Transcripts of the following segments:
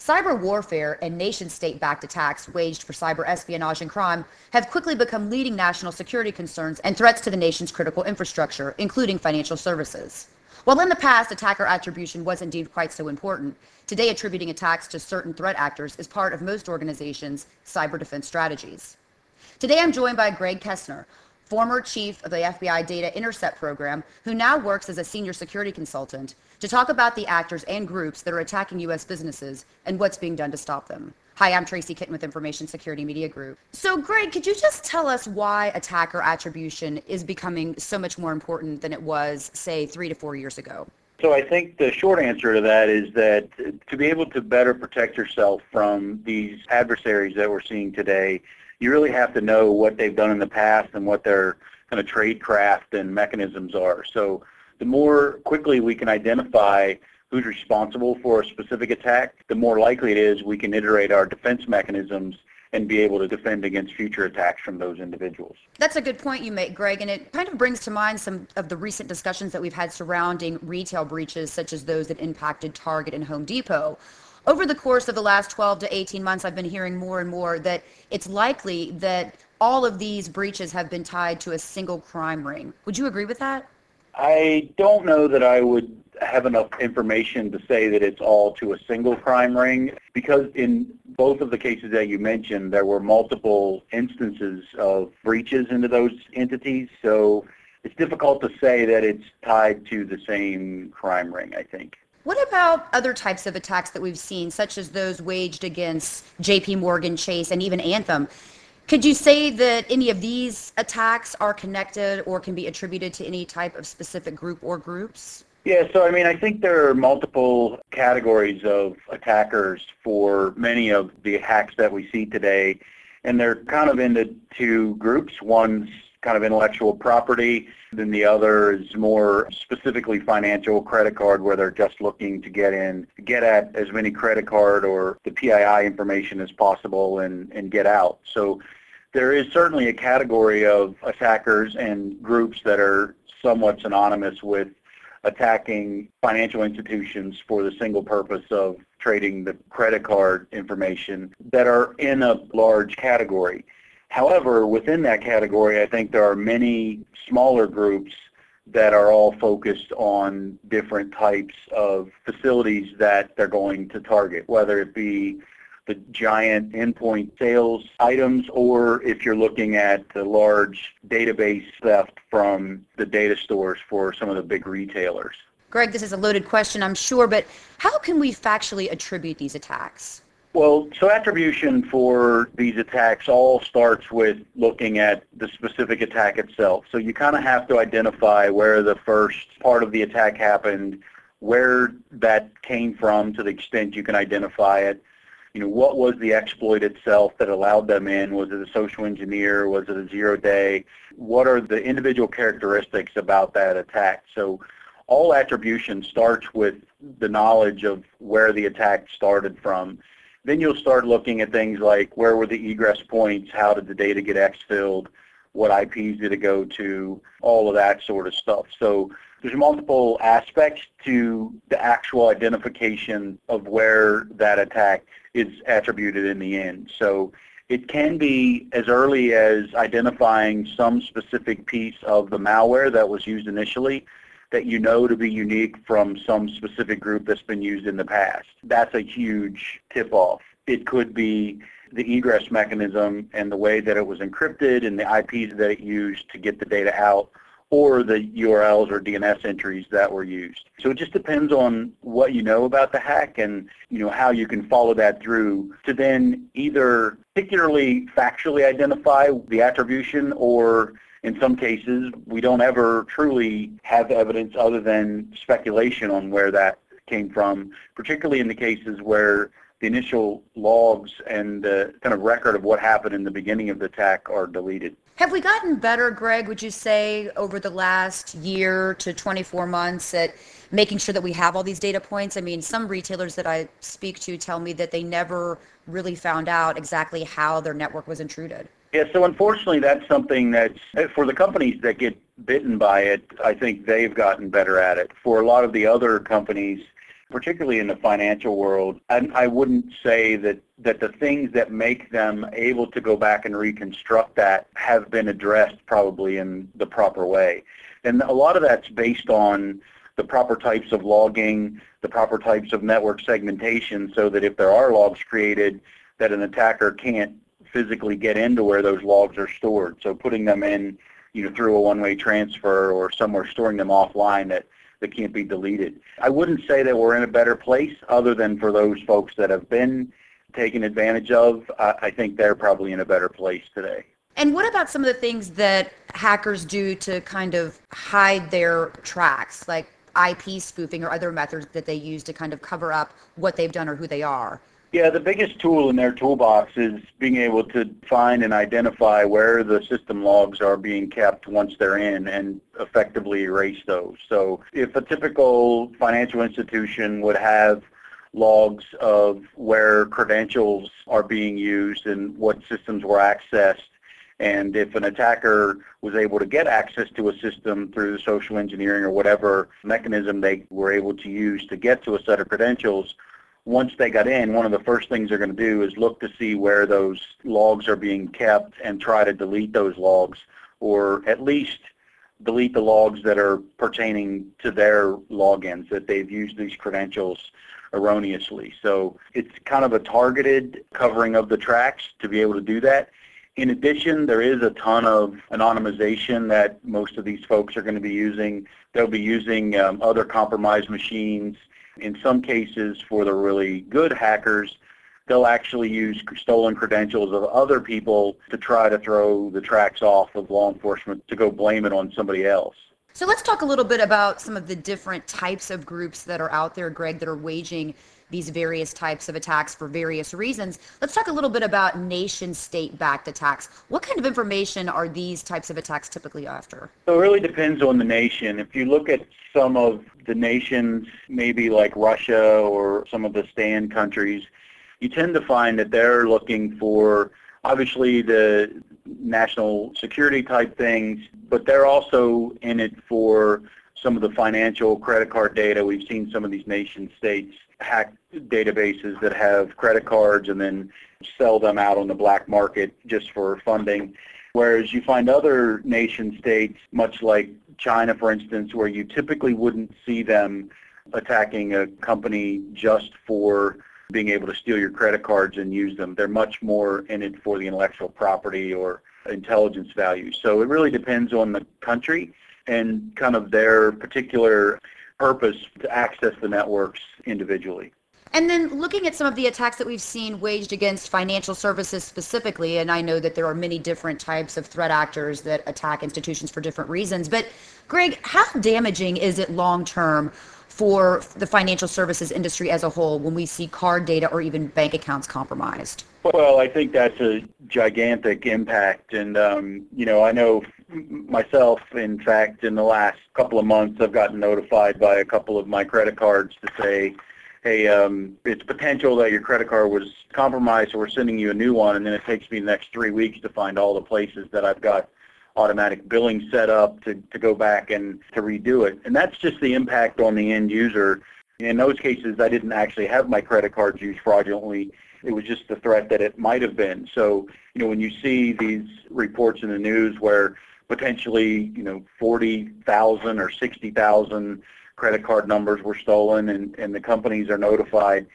Cyber warfare and nation state backed attacks waged for cyber espionage and crime have quickly become leading national security concerns and threats to the nation's critical infrastructure, including financial services. While in the past attacker attribution wasn't deemed quite so important, today attributing attacks to certain threat actors is part of most organizations' cyber defense strategies. Today I'm joined by Greg Kessner, former chief of the FBI Data Intercept Program, who now works as a senior security consultant, to talk about the actors and groups that are attacking U.S. businesses and what's being done to stop them. Hi, I'm Tracy Kitten with Information Security Media Group. So, Greg, could you just tell us why attacker attribution is becoming so much more important than it was, say, three to four years ago? So I think the short answer to that is that to be able to better protect yourself from these adversaries that we're seeing today, you really have to know what they've done in the past and what their kind of trade craft and mechanisms are. So the more quickly we can identify who's responsible for a specific attack, the more likely it is we can iterate our defense mechanisms and be able to defend against future attacks from those individuals. That's a good point you make, Greg, and it kind of brings to mind some of the recent discussions that we've had surrounding retail breaches, such as those that impacted Target and Home Depot over the course of the last 12 to 18 months, I've been hearing more and more that it's likely that all of these breaches have been tied to a single crime ring. Would you agree with that? I don't know that I would have enough information to say that it's all to a single crime ring because in both of the cases that you mentioned, there were multiple instances of breaches into those entities. So it's difficult to say that it's tied to the same crime ring, I think. What about other types of attacks that we've seen, such as those waged against JP Morgan Chase and even Anthem? Could you say that any of these attacks are connected or can be attributed to any type of specific group or groups? Yeah, so I mean, I think there are multiple categories of attackers for many of the hacks that we see today, and they're kind of into two groups. One's kind of intellectual property. Then the other is more specifically financial credit card where they're just looking to get in, get at as many credit card or the PII information as possible and, and get out. So there is certainly a category of attackers and groups that are somewhat synonymous with attacking financial institutions for the single purpose of trading the credit card information that are in a large category. However, within that category, I think there are many smaller groups that are all focused on different types of facilities that they're going to target, whether it be the giant endpoint sales items or if you're looking at the large database theft from the data stores for some of the big retailers. Greg, this is a loaded question, I'm sure, but how can we factually attribute these attacks? Well, so attribution for these attacks all starts with looking at the specific attack itself. So you kind of have to identify where the first part of the attack happened, where that came from to the extent you can identify it. You know, what was the exploit itself that allowed them in? Was it a social engineer? Was it a zero day? What are the individual characteristics about that attack? So all attribution starts with the knowledge of where the attack started from then you'll start looking at things like where were the egress points, how did the data get exfilled, what IPs did it go to, all of that sort of stuff. So there's multiple aspects to the actual identification of where that attack is attributed in the end. So it can be as early as identifying some specific piece of the malware that was used initially that you know to be unique from some specific group that's been used in the past. That's a huge tip-off. It could be the egress mechanism and the way that it was encrypted and the IPs that it used to get the data out or the URLs or DNS entries that were used. So it just depends on what you know about the hack and you know how you can follow that through to then either particularly factually identify the attribution or in some cases, we don't ever truly have evidence other than speculation on where that came from, particularly in the cases where the initial logs and the kind of record of what happened in the beginning of the attack are deleted. Have we gotten better, Greg, would you say, over the last year to 24 months at making sure that we have all these data points? I mean, some retailers that I speak to tell me that they never really found out exactly how their network was intruded. Yeah, so unfortunately, that's something that's eh, for the companies that get bitten by it. I think they've gotten better at it. For a lot of the other companies, particularly in the financial world, I, I wouldn't say that, that the things that make them able to go back and reconstruct that have been addressed probably in the proper way. And a lot of that's based on the proper types of logging, the proper types of network segmentation so that if there are logs created, that an attacker can't physically get into where those logs are stored. So putting them in, you know, through a one-way transfer or somewhere storing them offline that, that can't be deleted. I wouldn't say that we're in a better place other than for those folks that have been taken advantage of. I, I think they're probably in a better place today. And what about some of the things that hackers do to kind of hide their tracks, like IP spoofing or other methods that they use to kind of cover up what they've done or who they are? Yeah, the biggest tool in their toolbox is being able to find and identify where the system logs are being kept once they're in and effectively erase those. So if a typical financial institution would have logs of where credentials are being used and what systems were accessed, and if an attacker was able to get access to a system through social engineering or whatever mechanism they were able to use to get to a set of credentials, once they got in, one of the first things they're going to do is look to see where those logs are being kept and try to delete those logs or at least delete the logs that are pertaining to their logins that they've used these credentials erroneously. So it's kind of a targeted covering of the tracks to be able to do that. In addition, there is a ton of anonymization that most of these folks are going to be using. They'll be using um, other compromised machines in some cases, for the really good hackers, they'll actually use stolen credentials of other people to try to throw the tracks off of law enforcement to go blame it on somebody else. So let's talk a little bit about some of the different types of groups that are out there, Greg, that are waging these various types of attacks for various reasons. Let's talk a little bit about nation state backed attacks. What kind of information are these types of attacks typically after? So it really depends on the nation. If you look at some of the nations, maybe like Russia or some of the stand countries, you tend to find that they're looking for obviously the national security type things, but they're also in it for some of the financial credit card data. We've seen some of these nation states hack databases that have credit cards and then sell them out on the black market just for funding. Whereas you find other nation states, much like China, for instance, where you typically wouldn't see them attacking a company just for being able to steal your credit cards and use them. They're much more in it for the intellectual property or intelligence value. So it really depends on the country and kind of their particular purpose to access the networks individually. And then looking at some of the attacks that we've seen waged against financial services specifically, and I know that there are many different types of threat actors that attack institutions for different reasons, but Greg, how damaging is it long term for the financial services industry as a whole when we see card data or even bank accounts compromised? Well, I think that's a gigantic impact. And, um, you know, I know myself, in fact, in the last couple of months, I've gotten notified by a couple of my credit cards to say, hey, um, it's potential that your credit card was compromised, so we're sending you a new one, and then it takes me the next three weeks to find all the places that I've got automatic billing set up to, to go back and to redo it. And that's just the impact on the end user. In those cases, I didn't actually have my credit cards used fraudulently. It was just the threat that it might have been. So, you know, when you see these reports in the news where potentially, you know, 40,000 or 60,000 credit card numbers were stolen and, and the companies are notified,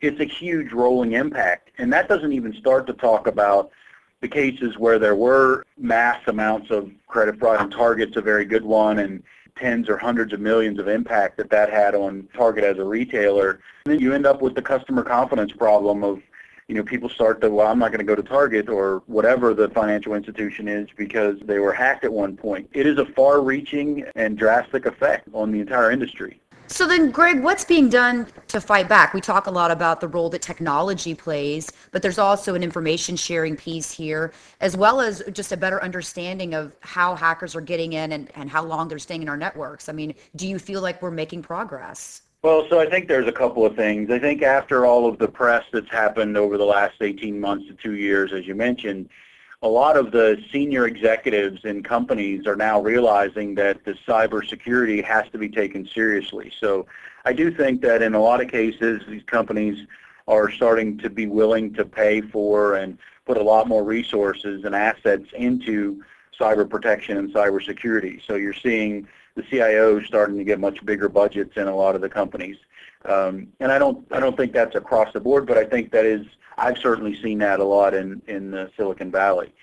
it's a huge rolling impact. And that doesn't even start to talk about the cases where there were mass amounts of credit fraud, and Target's a very good one, and tens or hundreds of millions of impact that that had on Target as a retailer. And then you end up with the customer confidence problem of you know, people start to, well, I'm not going to go to Target or whatever the financial institution is because they were hacked at one point. It is a far-reaching and drastic effect on the entire industry. So then, Greg, what's being done to fight back? We talk a lot about the role that technology plays, but there's also an information sharing piece here, as well as just a better understanding of how hackers are getting in and, and how long they're staying in our networks. I mean, do you feel like we're making progress? Well, so I think there's a couple of things. I think after all of the press that's happened over the last 18 months to two years, as you mentioned, a lot of the senior executives in companies are now realizing that the cybersecurity has to be taken seriously. So I do think that in a lot of cases, these companies are starting to be willing to pay for and put a lot more resources and assets into cyber protection and cybersecurity. So you're seeing the CIOs starting to get much bigger budgets in a lot of the companies. Um, and I don't, I don't think that's across the board, but I think that is, I've certainly seen that a lot in, in uh, Silicon Valley.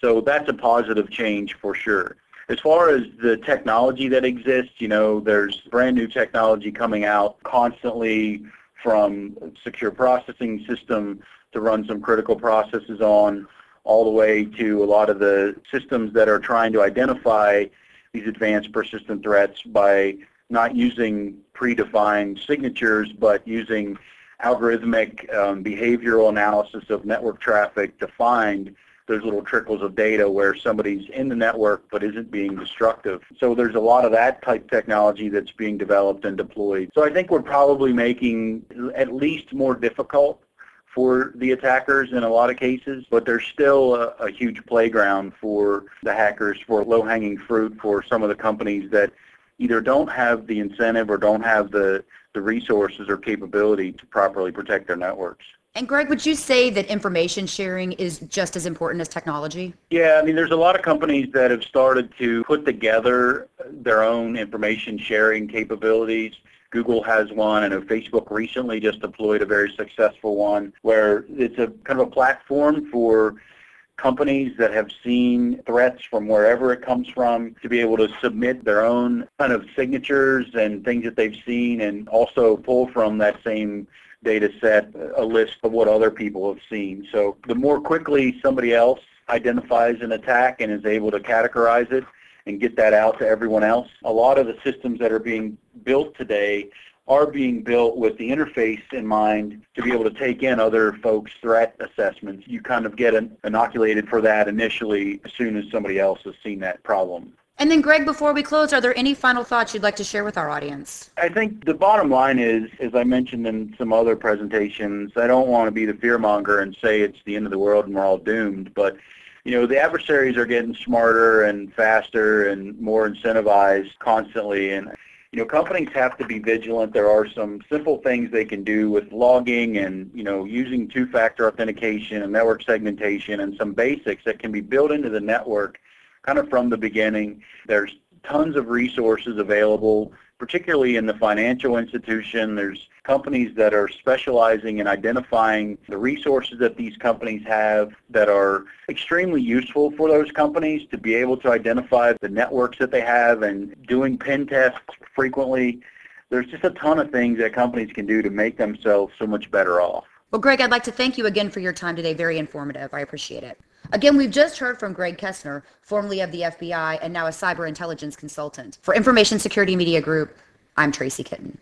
So that's a positive change for sure. As far as the technology that exists, you know, there's brand new technology coming out constantly from secure processing system to run some critical processes on all the way to a lot of the systems that are trying to identify these advanced persistent threats by not using predefined signatures, but using algorithmic um, behavioral analysis of network traffic to find those little trickles of data where somebody's in the network but isn't being destructive. So there's a lot of that type technology that's being developed and deployed. So I think we're probably making at least more difficult for the attackers in a lot of cases, but there's still a, a huge playground for the hackers, for low-hanging fruit for some of the companies that either don't have the incentive or don't have the, the resources or capability to properly protect their networks. And Greg, would you say that information sharing is just as important as technology? Yeah, I mean, there's a lot of companies that have started to put together their own information sharing capabilities. Google has one, I know Facebook recently just deployed a very successful one where it's a kind of a platform for companies that have seen threats from wherever it comes from to be able to submit their own kind of signatures and things that they've seen and also pull from that same data set a list of what other people have seen. So the more quickly somebody else identifies an attack and is able to categorize it and get that out to everyone else, a lot of the systems that are being built today are being built with the interface in mind to be able to take in other folks' threat assessments. You kind of get inoculated for that initially as soon as somebody else has seen that problem. And then, Greg, before we close, are there any final thoughts you'd like to share with our audience? I think the bottom line is, as I mentioned in some other presentations, I don't want to be the fearmonger and say it's the end of the world and we're all doomed, but you know, the adversaries are getting smarter and faster and more incentivized constantly. And, you know, companies have to be vigilant. There are some simple things they can do with logging and, you know, using two-factor authentication and network segmentation and some basics that can be built into the network kind of from the beginning. There's tons of resources available, particularly in the financial institution. There's companies that are specializing in identifying the resources that these companies have that are extremely useful for those companies to be able to identify the networks that they have and doing pen tests frequently. There's just a ton of things that companies can do to make themselves so much better off. Well, Greg, I'd like to thank you again for your time today. Very informative. I appreciate it. Again, we've just heard from Greg Kestner, formerly of the FBI and now a cyber intelligence consultant. For Information Security Media Group, I'm Tracy Kitten.